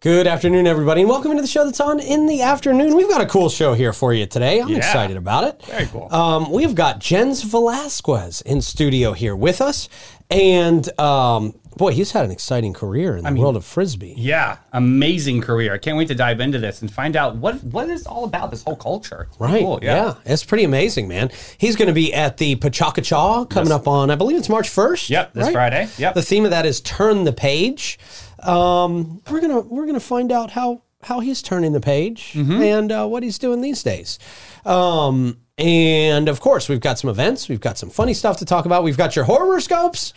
Good afternoon, everybody, and welcome into the show that's on in the afternoon. We've got a cool show here for you today. I'm Yeah. excited about it. Very cool. Um, we've got Jens Velasquez in studio here with us, and um, boy, he's had an exciting career in the world of frisbee. Yeah, amazing career. I can't wait to dive into this and find out what what is all about this whole culture. Right. Cool. yeah. it's pretty amazing, man. He's going to be at the PechaKucha coming up on, I believe it's March 1st. Yep, this Friday. Yep. The theme of that is turn the page. Um, we're gonna we're gonna find out how how he's turning the page Mm-hmm. and uh, what he's doing these days. Um, and of course, we've got some events. We've got some funny stuff to talk about. We've got your horoscopes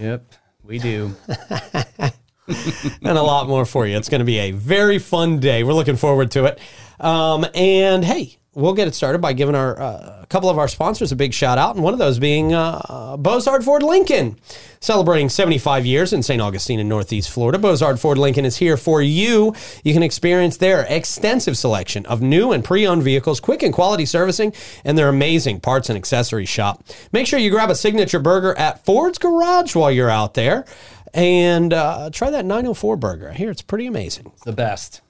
Yep. We do. and a lot more for you. It's going to be a very fun day. We're looking forward to it. Um, and hey, we'll get it started by giving our uh, a couple of our sponsors a big shout out, and one of those being uh, Bozard Ford Lincoln, celebrating 75 years in St. Augustine in Northeast Florida. Bozard Ford Lincoln is here for you. You can experience their extensive selection of new and pre-owned vehicles, quick and quality servicing, and their amazing parts and accessory shop. Make sure you grab a signature burger at Ford's Garage while you're out there. And uh, try that 904 burger. I hear it's pretty amazing. the best.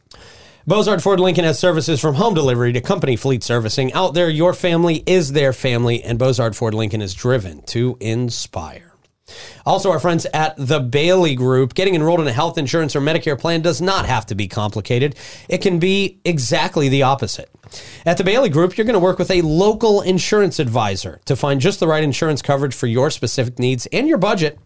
Bozard Ford Lincoln has services from home delivery to company fleet servicing. Out there, your family is their family, and Bozard Ford Lincoln is driven to inspire. Also, our friends at the Bailey Group. Getting enrolled in a health insurance or Medicare plan does not have to be complicated. It can be exactly the opposite. At the Bailey Group, you're going to work with a local insurance advisor to find just the right insurance coverage for your specific needs and your budget.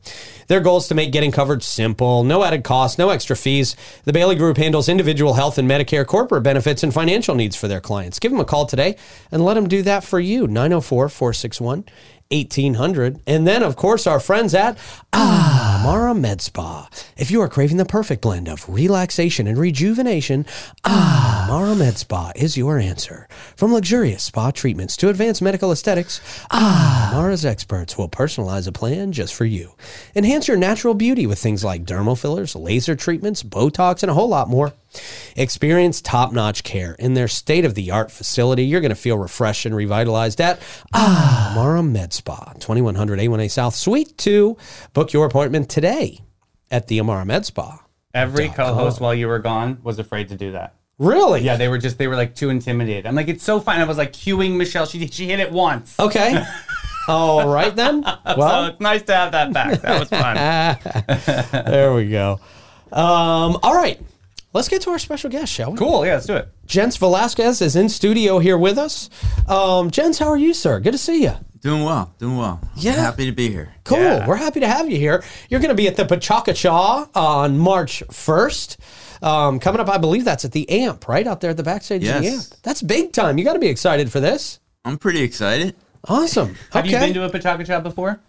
Their goal is to make getting coverage simple, no added costs, no extra fees. The Bailey Group handles individual health and Medicare corporate benefits and financial needs for their clients. Give them a call today and let them do that for you. 904 461 1800. And then, of course, our friends at Amara Med Spa. If you are craving the perfect blend of relaxation and rejuvenation, Ah, Amara Med Spa is your answer. From luxurious spa treatments to advanced medical aesthetics, Ah, Amara's experts will personalize a plan just for you. Enhance your natural beauty with things like dermal fillers, laser treatments, Botox, and a whole lot more. Experience top notch care in their state of the art facility. You're going to feel refreshed and revitalized at Amara Med Spa, 2100 A1A South, Suite 2. Book your appointment today at the Amara Med Spa. Every co-host while you were gone was afraid to do that. Really? Yeah, they were just they were like too intimidated. I'm like, it's so fine. I was like cueing Michelle. She she hit it once. Okay. All right then. so Well, it's nice to have that back. That was fun. there we go. Um, all right. Let's get to our special guest, shall we? cool. Yeah, let's do it. Jens Velasquez is in studio here with us. Um, Jens, how are you, sir? Good to see you. Doing well, doing well. Yeah. happy to be here. Cool. Yeah. We're happy to have you here. You're going to be at the PechaKucha on March 1st. Um, coming up, I believe that's at the AMP, right? Out there at the backstage of the Yes. AMP. That's big time. You got to be excited for this. I'm pretty excited. Awesome. Have okay. you been to a PechaKucha before?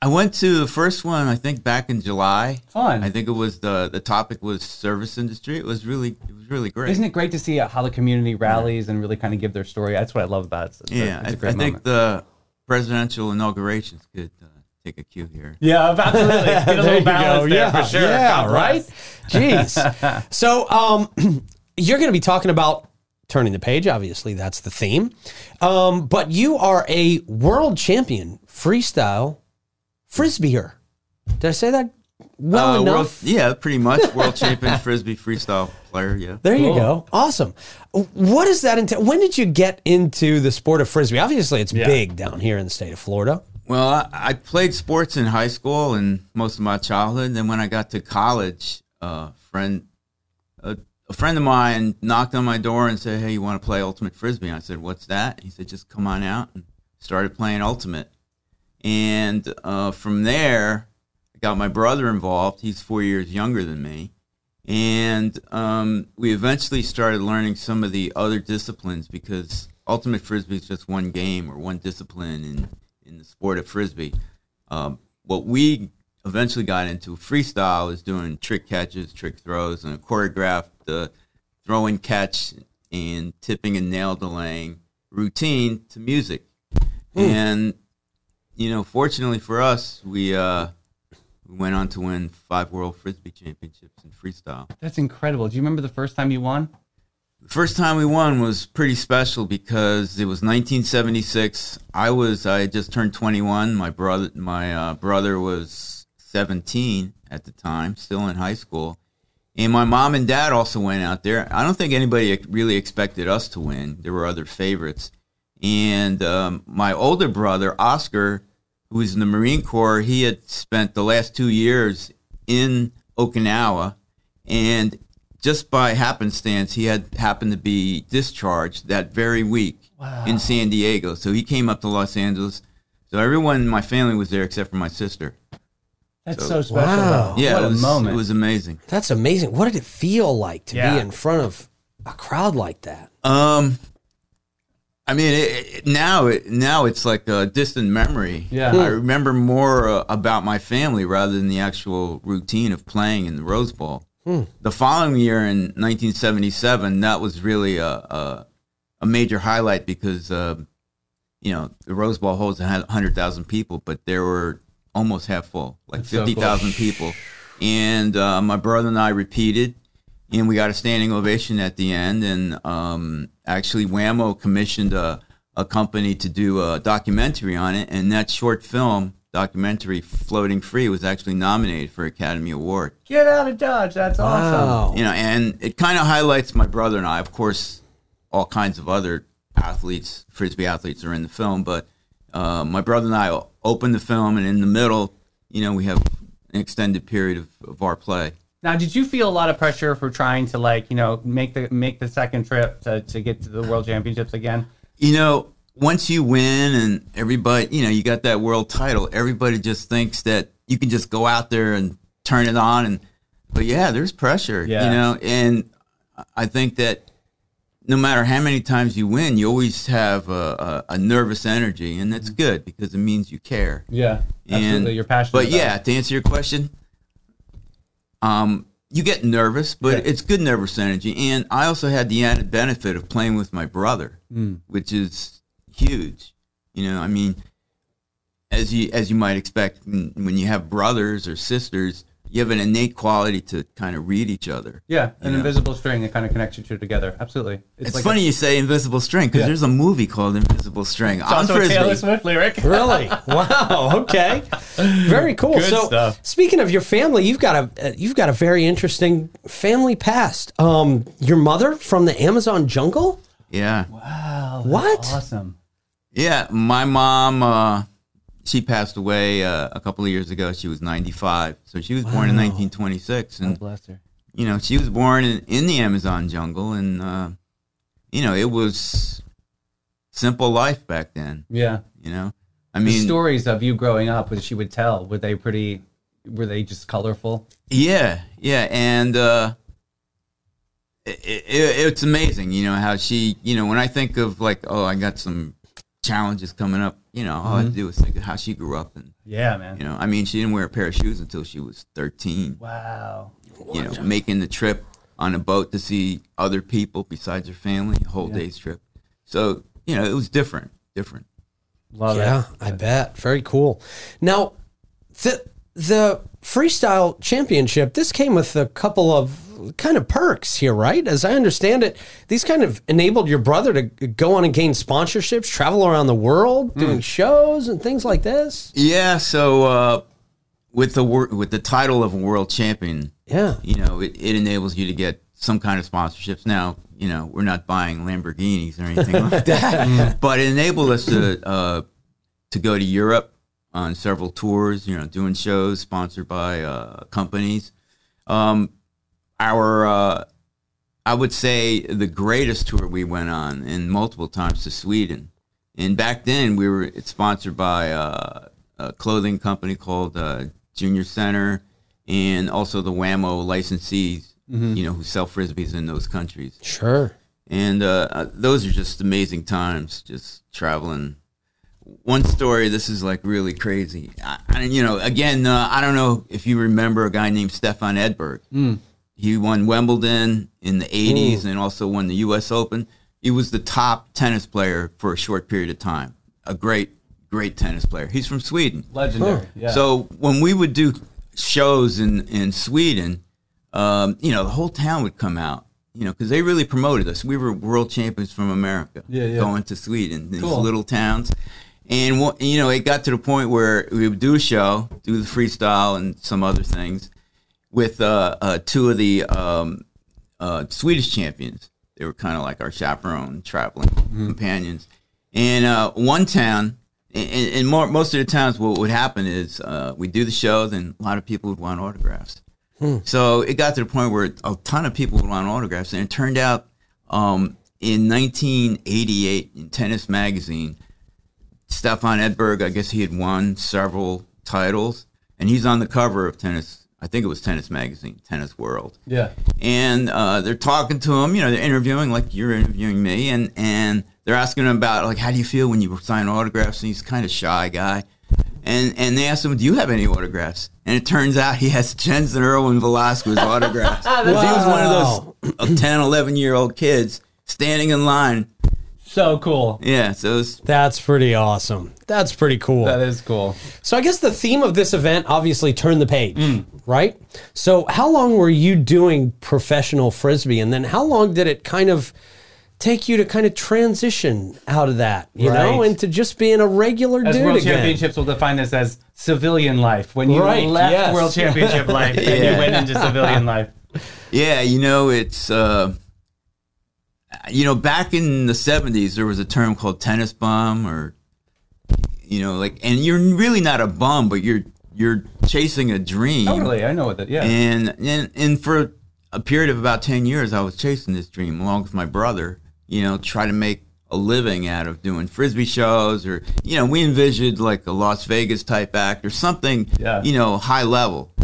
I went to the first one, I think back in July. Fun. I think it was the the topic was service industry. It was really it was really great. Isn't it great to see how the community rallies and really kind of give their story? That's what I love about it. It's a- yeah, it's a I, great I think the presidential inaugurations could uh, take a cue here. Yeah, absolutely. Get a little balance go. there Yeah, for sure. yeah, God bless. Jeez. so um, you're going to be talking about turning the page. Obviously, that's the theme. Um, but you are a world champion freestyle frisbeer. Did I say that well Uh, enough? world, yeah, pretty much world champion frisbee freestyle player. Yeah. There you go. Awesome. What does that entail? When did you get into the sport of frisbee? Obviously, it's Yeah. big down here in the state of Florida. Well, I, I played sports in high school and most of my childhood. And then when I got to college, uh, friend, a, a friend of mine knocked on my door and said, "Hey, you want to play ultimate frisbee?" And I said, "What's that?" He said, "Just come on out." And started playing ultimate. And uh, from there, I got my brother involved. He's four years younger than me. And um, we eventually started learning some of the other disciplines because ultimate frisbee is just one game or one discipline in, in the sport of frisbee. Um, what we eventually got into freestyle is doing trick catches, trick throws, and a choreographed uh, throw and catch and tipping and nail delaying routine to music. And you know, fortunately for us, we uh, we went on to win five world frisbee championships in freestyle. That's incredible. Do you remember the first time you won? The first time we won was pretty special because it was 1976. I was I had just turned 21. My brother my uh, brother was 17 at the time, still in high school, And my mom and dad also went out there. I don't think anybody really expected us to win. There were other favorites. And um, my older brother, Oscar, who was in the Marine Corps, he had spent the last two years in Okinawa. And just by happenstance, he had happened to be discharged that very week in San Diego. So he came up to Los Angeles. So everyone in my family was there except for my sister. That's So- so, special. Wow. Yeah, what it a moment. It was amazing. That's amazing. What did it feel like to Yeah. be in front of a crowd like that? Um, I mean, it, it, now it, now it's like a distant memory. Yeah. I remember more uh, about my family rather than the actual routine of playing in the Rose Bowl. The following year in 1977, that was really a a, a major highlight because uh, you know the Rose Bowl holds hundred thousand people, but there were almost half full, like That's so cool. fifty thousand people. And uh, my brother and I repeated, and we got a standing ovation at the end. And um, actually, Wham-O commissioned a, a company to do a documentary on it, and that short film documentary, "Floating Free," was actually nominated for Academy Award. Get out of Dodge. That's awesome. Wow. You know, and it kind of highlights my brother and I. Of course, all kinds of other athletes, frisbee athletes, are in the film, but uh, my brother and I opened the film, and in the middle, you know, we have an extended period of, of our play. Now, did you feel a lot of pressure for trying to like you know make the make the second trip to, to get to the World Championships again? You know, once you win and everybody, you know, you got that world title, everybody just thinks that you can just go out there and turn it on. And, but yeah, there's pressure, Yeah. you know, and I think that no matter how many times you win, you always have a, a, a nervous energy, and that's mm-hmm. good because it means you care. Yeah, absolutely. And- You're passionate. But yeah, it. to answer your question, um, you get nervous, but it's good nervous energy. And I also had the added benefit of playing with my brother, Mm. which is huge. You know, I mean, as you as you might expect, when you have brothers or sisters, you have an innate quality to kind of read each other. yeah, an know. invisible string that kind of connects you two together. Absolutely. It's, like funny you say "Invisible String" because Yeah. there's a movie called "Invisible String" A, on it's also a frisbee. Taylor Swift lyric. Really? Wow. Okay. Very cool. Good so, stuff. speaking speaking of your family, you've got a uh, you've got a very interesting family past. Um, your mother from the Amazon jungle. Yeah. Wow. What? Awesome. Yeah, my mom, uh, she passed away uh, a couple of years ago. She was 95. So she was born in 1926. And, Bless her. you know, she was born in, in the Amazon jungle. And, uh, you know, it was simple life back then, Yeah. you know? I The mean, stories of you growing up, that she would tell, were they pretty? Were they just colorful? yeah, yeah. And uh, it, it, it's amazing, you know, how she, you know, when I think of like, oh, I got some challenges coming up, you know, all I have to mm-hmm. do is think of how she grew up and, Yeah, man. You know, I mean, she didn't wear a pair of shoes until she was 13. Wow. You know, making the trip on a boat to see other people besides her family, a whole day's trip. So, you know, it was different, different. Love yeah, it. I bet. Very cool. Now, the the freestyle championship. This came with a couple of kind of perks here, right? As I understand it, these kind of enabled your brother to go on and gain sponsorships, travel around the world, doing shows and things like this. Yeah. So, uh, with the wor- with the title of a world champion, Yeah. you know, it, it enables you to get some kind of sponsorships. Now, you know, we're not buying Lamborghinis or anything like that, but it enabled us to uh, to go to Europe on several tours. You know, doing shows sponsored by uh, companies. Um, our uh, I would say the greatest tour we went on, and multiple times to Sweden. And back then, we were it's sponsored by uh, a clothing company called uh, Junior Center, and also the Wham-O licensees. You know, who sell frisbees in those countries. Sure. And uh, uh, those are just amazing times, just traveling. One story, this is like really crazy. I, I, you know, again, uh, I don't know if you remember a guy named Stefan Edberg. He won Wimbledon in the 80s and also won the U.S. Open. He was the top tennis player for a short period of time. A great, great tennis player. He's from Sweden. Legendary. Yeah. So when we would do shows in, in Sweden, um, you know, the whole town would come out, you know, because they really promoted us. We were world champions from America Yeah, yeah. going to Sweden, these Cool. little towns. And, wha- you know, it got to the point where we would do a show, do the freestyle and some other things. With uh, uh, two of the um, uh, Swedish champions. They were kind of like our chaperone traveling companions. And uh, one town, and, and more, most of the times, what would happen is uh, we do the show, then a lot of people would want autographs. So it got to the point where a ton of people would want autographs, and it turned out um, in 1988 in Tennis Magazine, Stefan Edberg, I guess he had won several titles, and he's on the cover of Tennis. I think it was Tennis Magazine, Tennis World Yeah. and uh, they're talking to him. You know, they're interviewing like you're interviewing me, and and they're asking him about like how do you feel when you sign autographs? And he's kind of shy guy, and and they asked him, do you have any autographs? And it turns out he has Jens and Irwin Velasquez autographs. 'Cause He was one of those uh, 10, 11 year old kids standing in line. So cool. Yeah, so it's That's pretty awesome. That's pretty cool. That is cool. So I guess the theme of this event obviously turned the page, Mm. right? So how long were you doing professional frisbee and then how long did it kind of take you to kind of transition out of that, you know, Right. into just being a regular As dude World again? Championships will define this as civilian life. When you Right, left yes. World Championship life, Yeah. you went into civilian life. Yeah, you know, it's uh, you know, back in the seventies, there was a term called tennis bum, or you know, like, and you're really not a bum, but you're you're chasing a dream. Totally, I know what that. Yeah. And and and for a period of about ten years, I was chasing this dream along with my brother. You know, try to make a living out of doing frisbee shows, or you know, we envisioned like a Las Vegas type act or something. Yeah. You know, high level,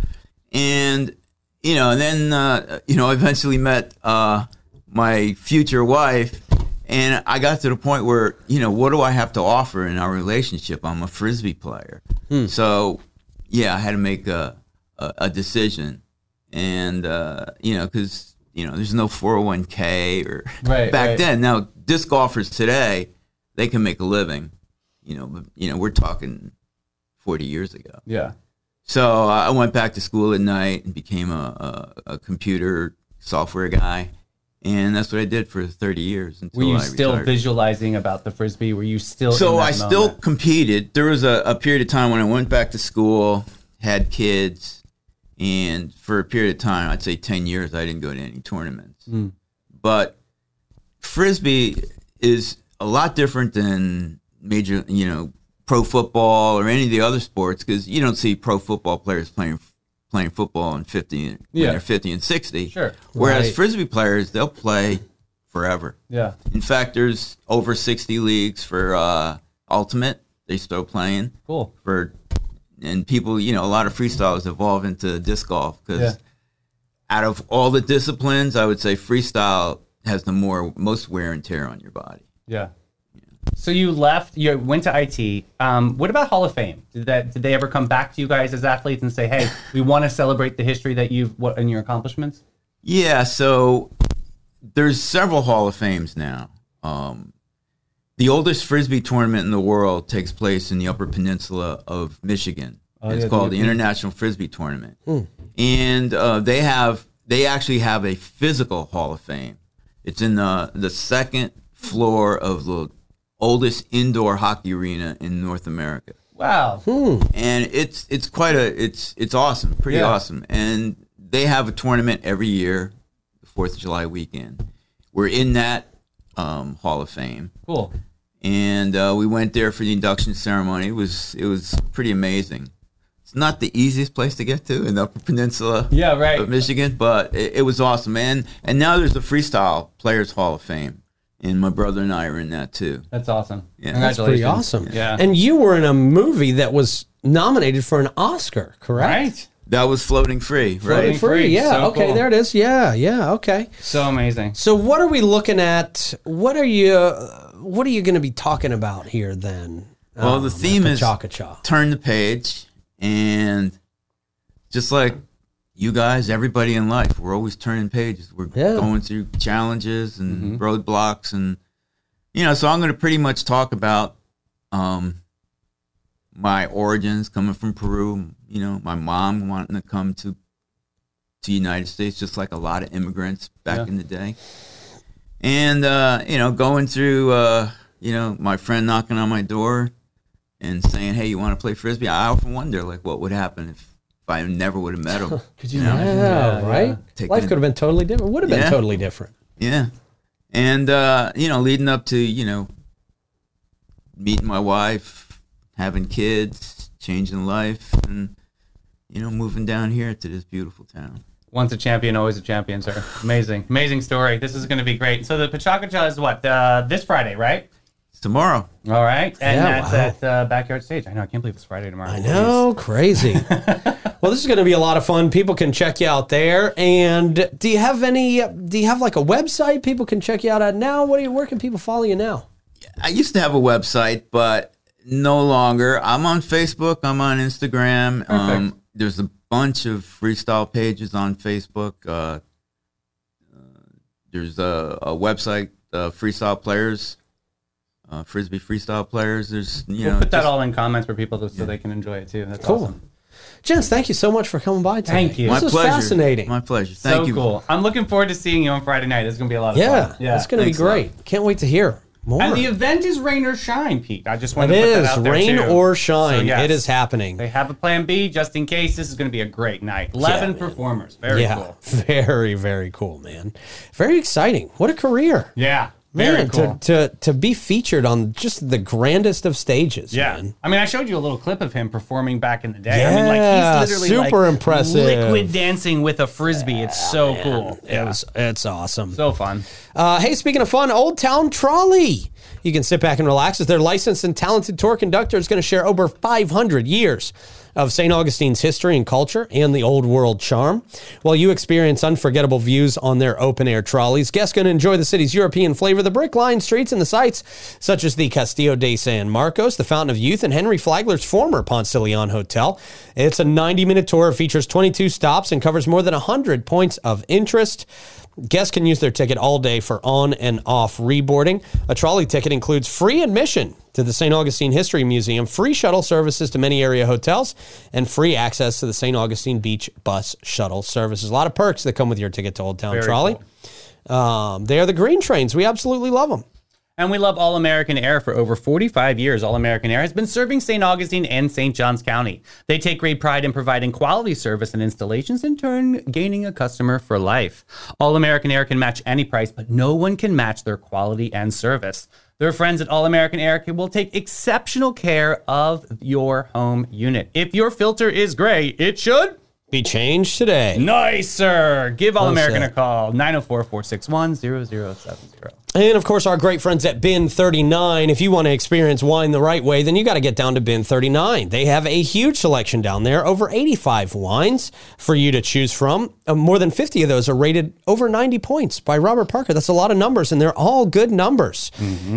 and you know, and then uh, you know, eventually met uh, my future wife. And I got to the point where, you know, what do I have to offer in our relationship? I'm a frisbee player. So, yeah, I had to make a, a, a decision. And, uh, you know, because, you know, there's no 401k or Right, back right. then. Now, disc golfers today, they can make a living, you know, but, you know, we're talking 40 years ago. yeah. So I went back to school at night and became a, a, a computer software guy. And that's what I did for 30 years. Until Were you still visualizing about the frisbee? Were you still? So I still competed. There was a, a period of time when I went back to school, had kids, and for a period of time, I'd say 10 years, I didn't go to any tournaments. Mm. But frisbee is a lot different than major, you know, pro football or any of the other sports because you don't see pro football players playing playing football in 50 when Yeah. they're 50 and 60. Sure. Whereas Right. frisbee players, they'll play forever. Yeah. In fact, there's over 60 leagues for uh, Ultimate. They still playing Cool. for, and people, you know, a lot of freestylers evolve into disc golf because Yeah. out of all the disciplines, I would say freestyle has the more most wear and tear on your body. Yeah. So you left. You went to IT. Um, what about Hall of Fame? Did that? Did they ever come back to you guys as athletes and say, "Hey, we want to celebrate the history that you've what and your accomplishments"? Yeah, so there's several Hall of Fames now. Um, the oldest frisbee tournament in the world takes place in the Upper Peninsula of Michigan. Oh, it's yeah, called the- the International Frisbee Tournament, and uh, they have they actually have a physical Hall of Fame. It's in the the second floor of the oldest indoor hockey arena in North America Wow. and it's it's quite a it's it's awesome, pretty Yeah. awesome. And they have a tournament every year, the Fourth of July weekend. We're in that um, Hall of Fame, Cool. and uh, we went there for the induction ceremony. It was it was pretty amazing. It's not the easiest place to get to in the Upper Peninsula Yeah. Right. of Michigan, but it, it was awesome, man. And now there's the Freestyle Players Hall of Fame, and my brother and I are in that too. That's awesome. Yeah. That's pretty awesome. Yeah. And you were in a movie that was nominated for an Oscar, correct? right. That was floating free, Floating right? free. free. Yeah. So okay. cool. There it is. Yeah. Yeah. Okay. So amazing. So what are we looking at? What are you? What are you going to be talking about here then? Well, the um, theme is Chakacha. turn the page and just like you guys everybody in life we're always turning pages we're Yeah. going through challenges and roadblocks and you know so i'm going to pretty much talk about um my origins coming from peru you know my mom wanting to come to to united states just like a lot of immigrants back Yeah. in the day and uh you know going through uh you know my friend knocking on my door and saying, "Hey, you want to play frisbee?" I often wonder, like, what would happen if if I never would have met him. Could you know? imagine? Yeah, right. Taking Life could have been totally different. Would have been Yeah. totally different. Yeah. And, uh, you know, leading up to, you know, meeting my wife, having kids, changing life, and, you know, moving down here to this beautiful town. Once a champion, always a champion, sir. Amazing, amazing story. This is going to be great. So the PechaKucha is what uh, this Friday, right? Tomorrow. All right, and Yeah, that's wow. at uh, backyard stage. I know, I can't believe it's Friday tomorrow. I know, crazy. well, this is going to be a lot of fun. People can check you out there. And do you have any? Do you have like a website people can check you out at now? What are you? Where can people follow you now? I used to have a website, but no longer. I'm on Facebook. I'm on Instagram. Um, there's a bunch of freestyle pages on Facebook. Uh, uh, there's a, a website, uh, Freestyle Players, uh, Frisbee Freestyle Players. There's you We'll know put that just- all in comments for people to, so they can enjoy it too. That's Cool. awesome. Jens, thank you so much for coming by today. Thank you. This My is pleasure. fascinating. My pleasure. Thank you. so you. cool. I'm looking forward to seeing you on Friday night. It's going to be a lot of yeah, fun. Yeah, it's going to be thanks a lot. great. Can't wait to hear more. And the event is rain or shine, Pete. I just it wanted to put that out there rain too. or shine. So, yes, It is happening. They have a plan B just in case. This is going to be a great night. 11 man. performers. Very yeah, cool. very very cool, man. Very exciting. What a career. Yeah. Very Man, cool. to, to to be featured on just the grandest of stages. Yeah, man. I mean, I showed you a little clip of him performing back in the day. I Yeah, mean, like he's literally super like, impressive. Liquid dancing with a frisbee. It's so cool. It was, it's awesome. So fun. Uh, hey, speaking of fun, Old Town Trolley. You can sit back and relax as their licensed and talented tour conductor is going to share over 500 years of St. Augustine's history and culture and the old world charm. While you experience unforgettable views on their open air trolleys, guests can enjoy the city's European flavor, the brick lined streets, and the sights such as the Castillo de San Marcos, the Fountain of Youth, and Henry Flagler's former Ponce de Leon Hotel. It's a 90 minute tour, features 22 stops, and covers more than 100 points of interest. Guests can use their ticket all day for on and off reboarding. A trolley ticket includes free admission to the St. Augustine History Museum, free shuttle services to many area hotels, and free access to the St. Augustine Beach bus shuttle services. A lot of perks that come with your ticket to Old Town Very Trolley. Um, they are the green trains. We absolutely love them. And we love All American Air for over 45 years. All American Air has been serving St. Augustine and St. Johns County. They take great pride in providing quality service and installations, in turn, gaining a customer for life. All American Air can match any price, but no one can match their quality and service. Their friends at All American Air will take exceptional care of your home unit. If your filter is gray, it should. Be changed today. Nice, sir. Give All American a call 904 461 0070. And of course, our great friends at Bin 39. If you want to experience wine the right way, then you got to get down to Bin 39. They have a huge selection down there, over 85 wines for you to choose from. Uh, more than 50 of those are rated over 90 points by Robert Parker. That's a lot of numbers, and they're all good numbers.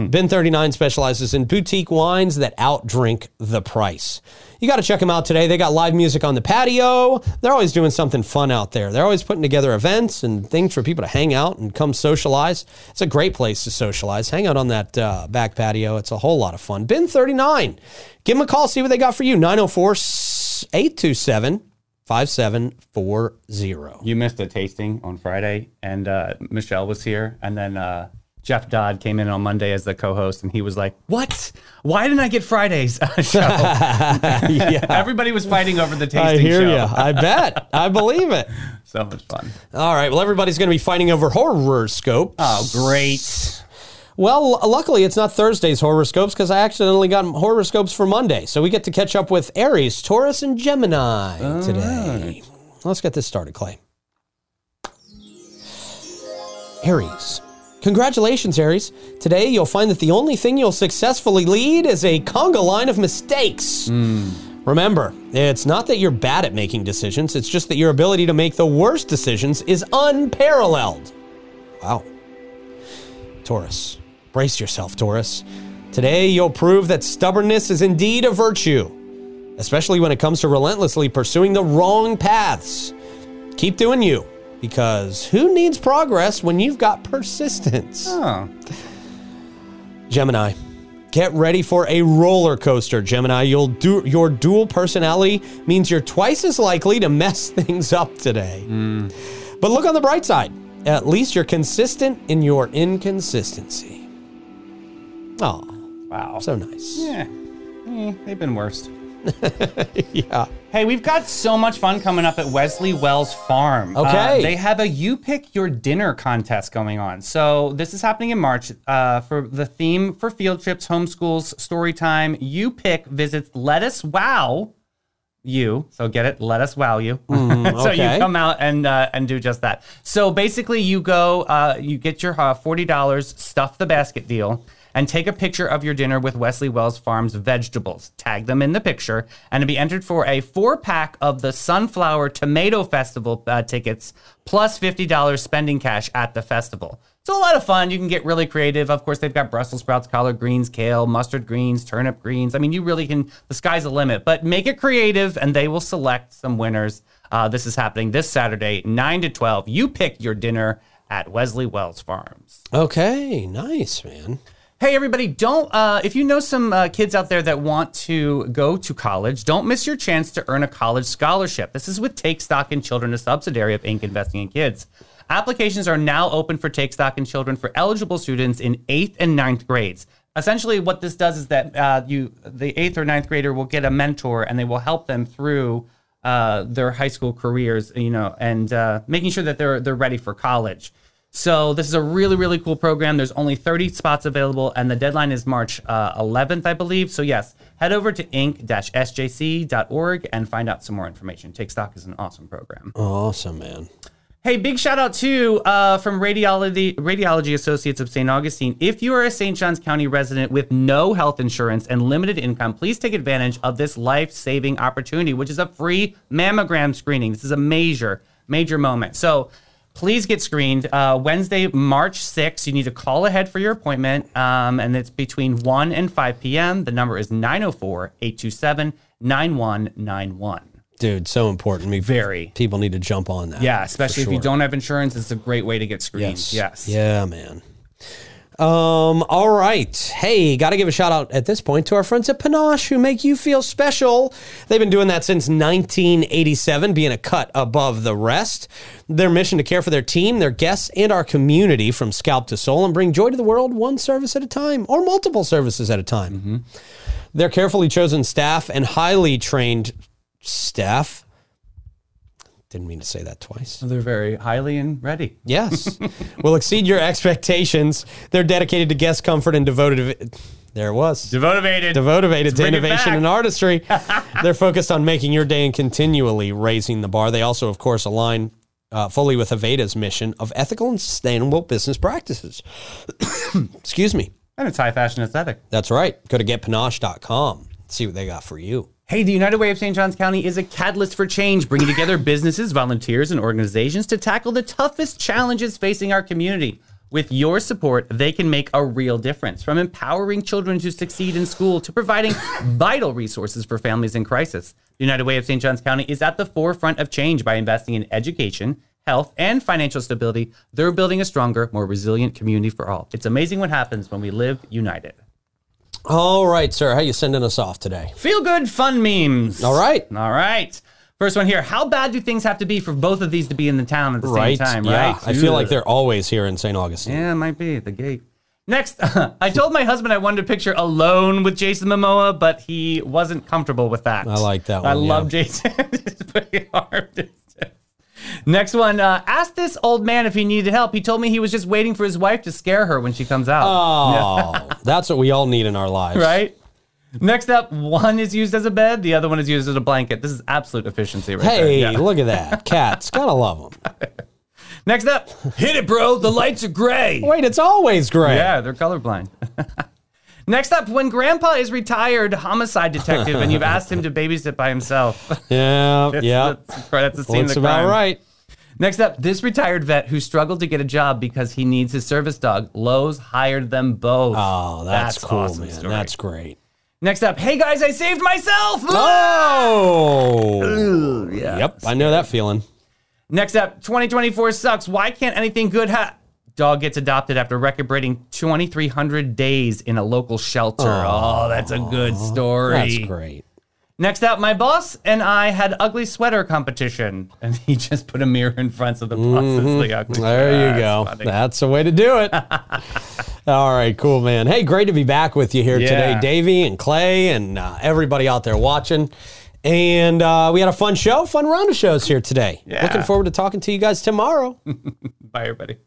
Bin 39 specializes in boutique wines that outdrink the price. You got to check them out today. They got live music on the patio. They're always doing something fun out there. They're always putting together events and things for people to hang out and come socialize. It's a great place to socialize. Hang out on that uh, back patio. It's a whole lot of fun. Bin 39. Give them a call, see what they got for you. 904 827 5740. You missed a tasting on Friday, and uh, Michelle was here, and then uh, Jeff Dodd came in on Monday as the co-host, and he was like, "What? Why didn't I get Friday's show?" yeah. Everybody was fighting over the tasting I hear show. you. I bet. I believe it. So much fun. All right. Well, everybody's going to be fighting over horoscopes. Oh, great. Well, luckily it's not Thursday's horoscopes because I accidentally got horoscopes for Monday. So we get to catch up with Aries, Taurus, and Gemini today. Let's get this started, Clay. Aries. Congratulations, Aries. Today you'll find that the only thing you'll successfully lead is a conga line of mistakes. Hmm. Remember, it's not that you're bad at making decisions, it's just that your ability to make the worst decisions is unparalleled. Wow. Taurus. Brace yourself, Taurus. Today, you'll prove that stubbornness is indeed a virtue, especially when it comes to relentlessly pursuing the wrong paths. Keep doing you, because who needs progress when you've got persistence? Oh, Gemini. Get ready for a roller coaster, Gemini. You'll do your dual personality means you're twice as likely to mess things up today. But look on the bright side. At least you're consistent in your inconsistency. Oh, wow. so nice. yeah, Eh, they've been worse. yeah. Hey, we've got so much fun coming up at Wesley Wells Farm. Uh, Okay. they have a You Pick Your Dinner contest going on. So this is happening in March uh, for the theme for field trips, homeschools, story time. You Pick visits Let Us Wow You. So get it? Let Us Wow You. so okay. you come out and uh, and do just that. So basically, you go, uh, you get your uh, forty dollars, stuff the basket deal, and take a picture of your dinner with Wesley Wells Farms vegetables. Tag them in the picture, and to be entered for a four pack of the Sunflower Tomato Festival uh, tickets plus fifty dollars spending cash at the festival. It's a lot of fun. You can get really creative. Of course, they've got Brussels sprouts, collard greens, kale, mustard greens, turnip greens. I mean, you really can. The sky's the limit. But make it creative, and they will select some winners. Uh, this is happening this Saturday, nine to twelve. You pick your dinner at Wesley Wells Farms. Okay, nice, man. Hey, everybody, don't, uh, if you know some uh, kids out there that want to go to college, don't miss your chance to earn a college scholarship. This is with Take Stock in Children, a subsidiary of Inc. Investing in Kids. Applications are now open for Take Stock in Children for eligible students in eighth and ninth grades. Essentially, what this does is that uh, you, the eighth or ninth grader, will get a mentor, and they will help them through uh, their high school careers, you know, and uh, making sure that they're they're ready for college. So this is a really, really cool program. There's only 30 spots available, and the deadline is March uh, 11th, I believe. So yes, head over to inc-sjc.org and find out some more information. Take Stock is an awesome program. Awesome, man. Hey, big shout out to uh, from Radiology Radiology Associates of St. Augustine. If you are a St. Johns County resident with no health insurance and limited income, please take advantage of this life saving opportunity, which is a free mammogram screening. This is a major, major moment. So please get screened. Uh, Wednesday, March 6th, you need to call ahead for your appointment, um, and it's between 1 and 5 p.m. The number is 904 827 9191. Dude, so important. Me Very. people need to jump on that. Yeah, especially if you don't have insurance, it's a great way to get screened. Yes. Yes. Yeah, man. Um, all right. Hey, got to give a shout out at this point to our friends at Panache who make you feel special. They've been doing that since 1987, being a cut above the rest. Their mission to care for their team, their guests, and our community from scalp to soul and bring joy to the world one service at a time or multiple services at a time. Their carefully chosen staff and highly trained staff. Didn't mean to say that twice. They're very highly and ready. Yes. will exceed your expectations. They're dedicated to guest comfort and devoted. There it was. Devotivated. Devotivated to innovation and artistry. They're focused on making your day and continually raising the bar. They also, of course, align uh, fully with Aveda's mission of ethical and sustainable business practices. Excuse me. and it's high fashion aesthetic. That's right. Go to getpanache.com. See what they got for you. Hey, the United Way of St. Johns County is a catalyst for change, bringing together businesses, volunteers, and organizations to tackle the toughest challenges facing our community. With your support, they can make a real difference, from empowering children to succeed in school to providing vital resources for families in crisis. The United Way of St. Johns County is at the forefront of change by investing in education, health, and financial stability. They're building a stronger, more resilient community for all. It's amazing what happens when we live united. All right, sir. How you sending us off today? Feel good fun memes. All right. All right. First one here. How bad do things have to be for both of these to be in the town at the Right. same time? yeah. Right. I feel like they're always here in St. Augustine. Yeah, it might be at the gate. Next, I told my husband I wanted a picture alone with Jason Momoa, but he wasn't comfortable with that. I like that I one, love yeah. Jason. It's pretty hard. Next one. Uh, asked this old man if he needed help. He told me he was just waiting for his wife to scare her when she comes out. Oh, that's what we all need in our lives. right? Next up, one is used as a bed, the other one is used as a blanket. This is absolute efficiency right there. Hey, Yeah. look at that. Cats. Gotta love them. Next up, hit it, bro. The lights are gray. Wait, it's always gray. Yeah, they're colorblind. Next up, when grandpa is retired homicide detective and you've asked him to babysit by himself. Yeah. yeah. That's, that's the scene Looks of the crime. about right. Next up, this retired vet who struggled to get a job because he needs his service dog. Lowe's hired them both. Oh, that's, cool, awesome man. story. That's great. Next up, hey guys, I saved myself. Oh. yeah. Yep. I know that feeling. Next up, 2024 sucks. Why can't anything good happen? Dog gets adopted after record-breaking 2,300 days in a local shelter. oh, that's a good story. That's great. Next up, my boss and I had ugly sweater competition, and he just put a mirror in front of the boss's the ugly Mm-hmm. There you sweater. go. That's funny. That's the way to do it. All right, cool, man. Hey, great to be back with you here Yeah. today, Davey and Clay and uh, everybody out there watching. And uh, we had a fun show, fun round of shows here today. Yeah. Looking forward to talking to you guys tomorrow. Bye, everybody.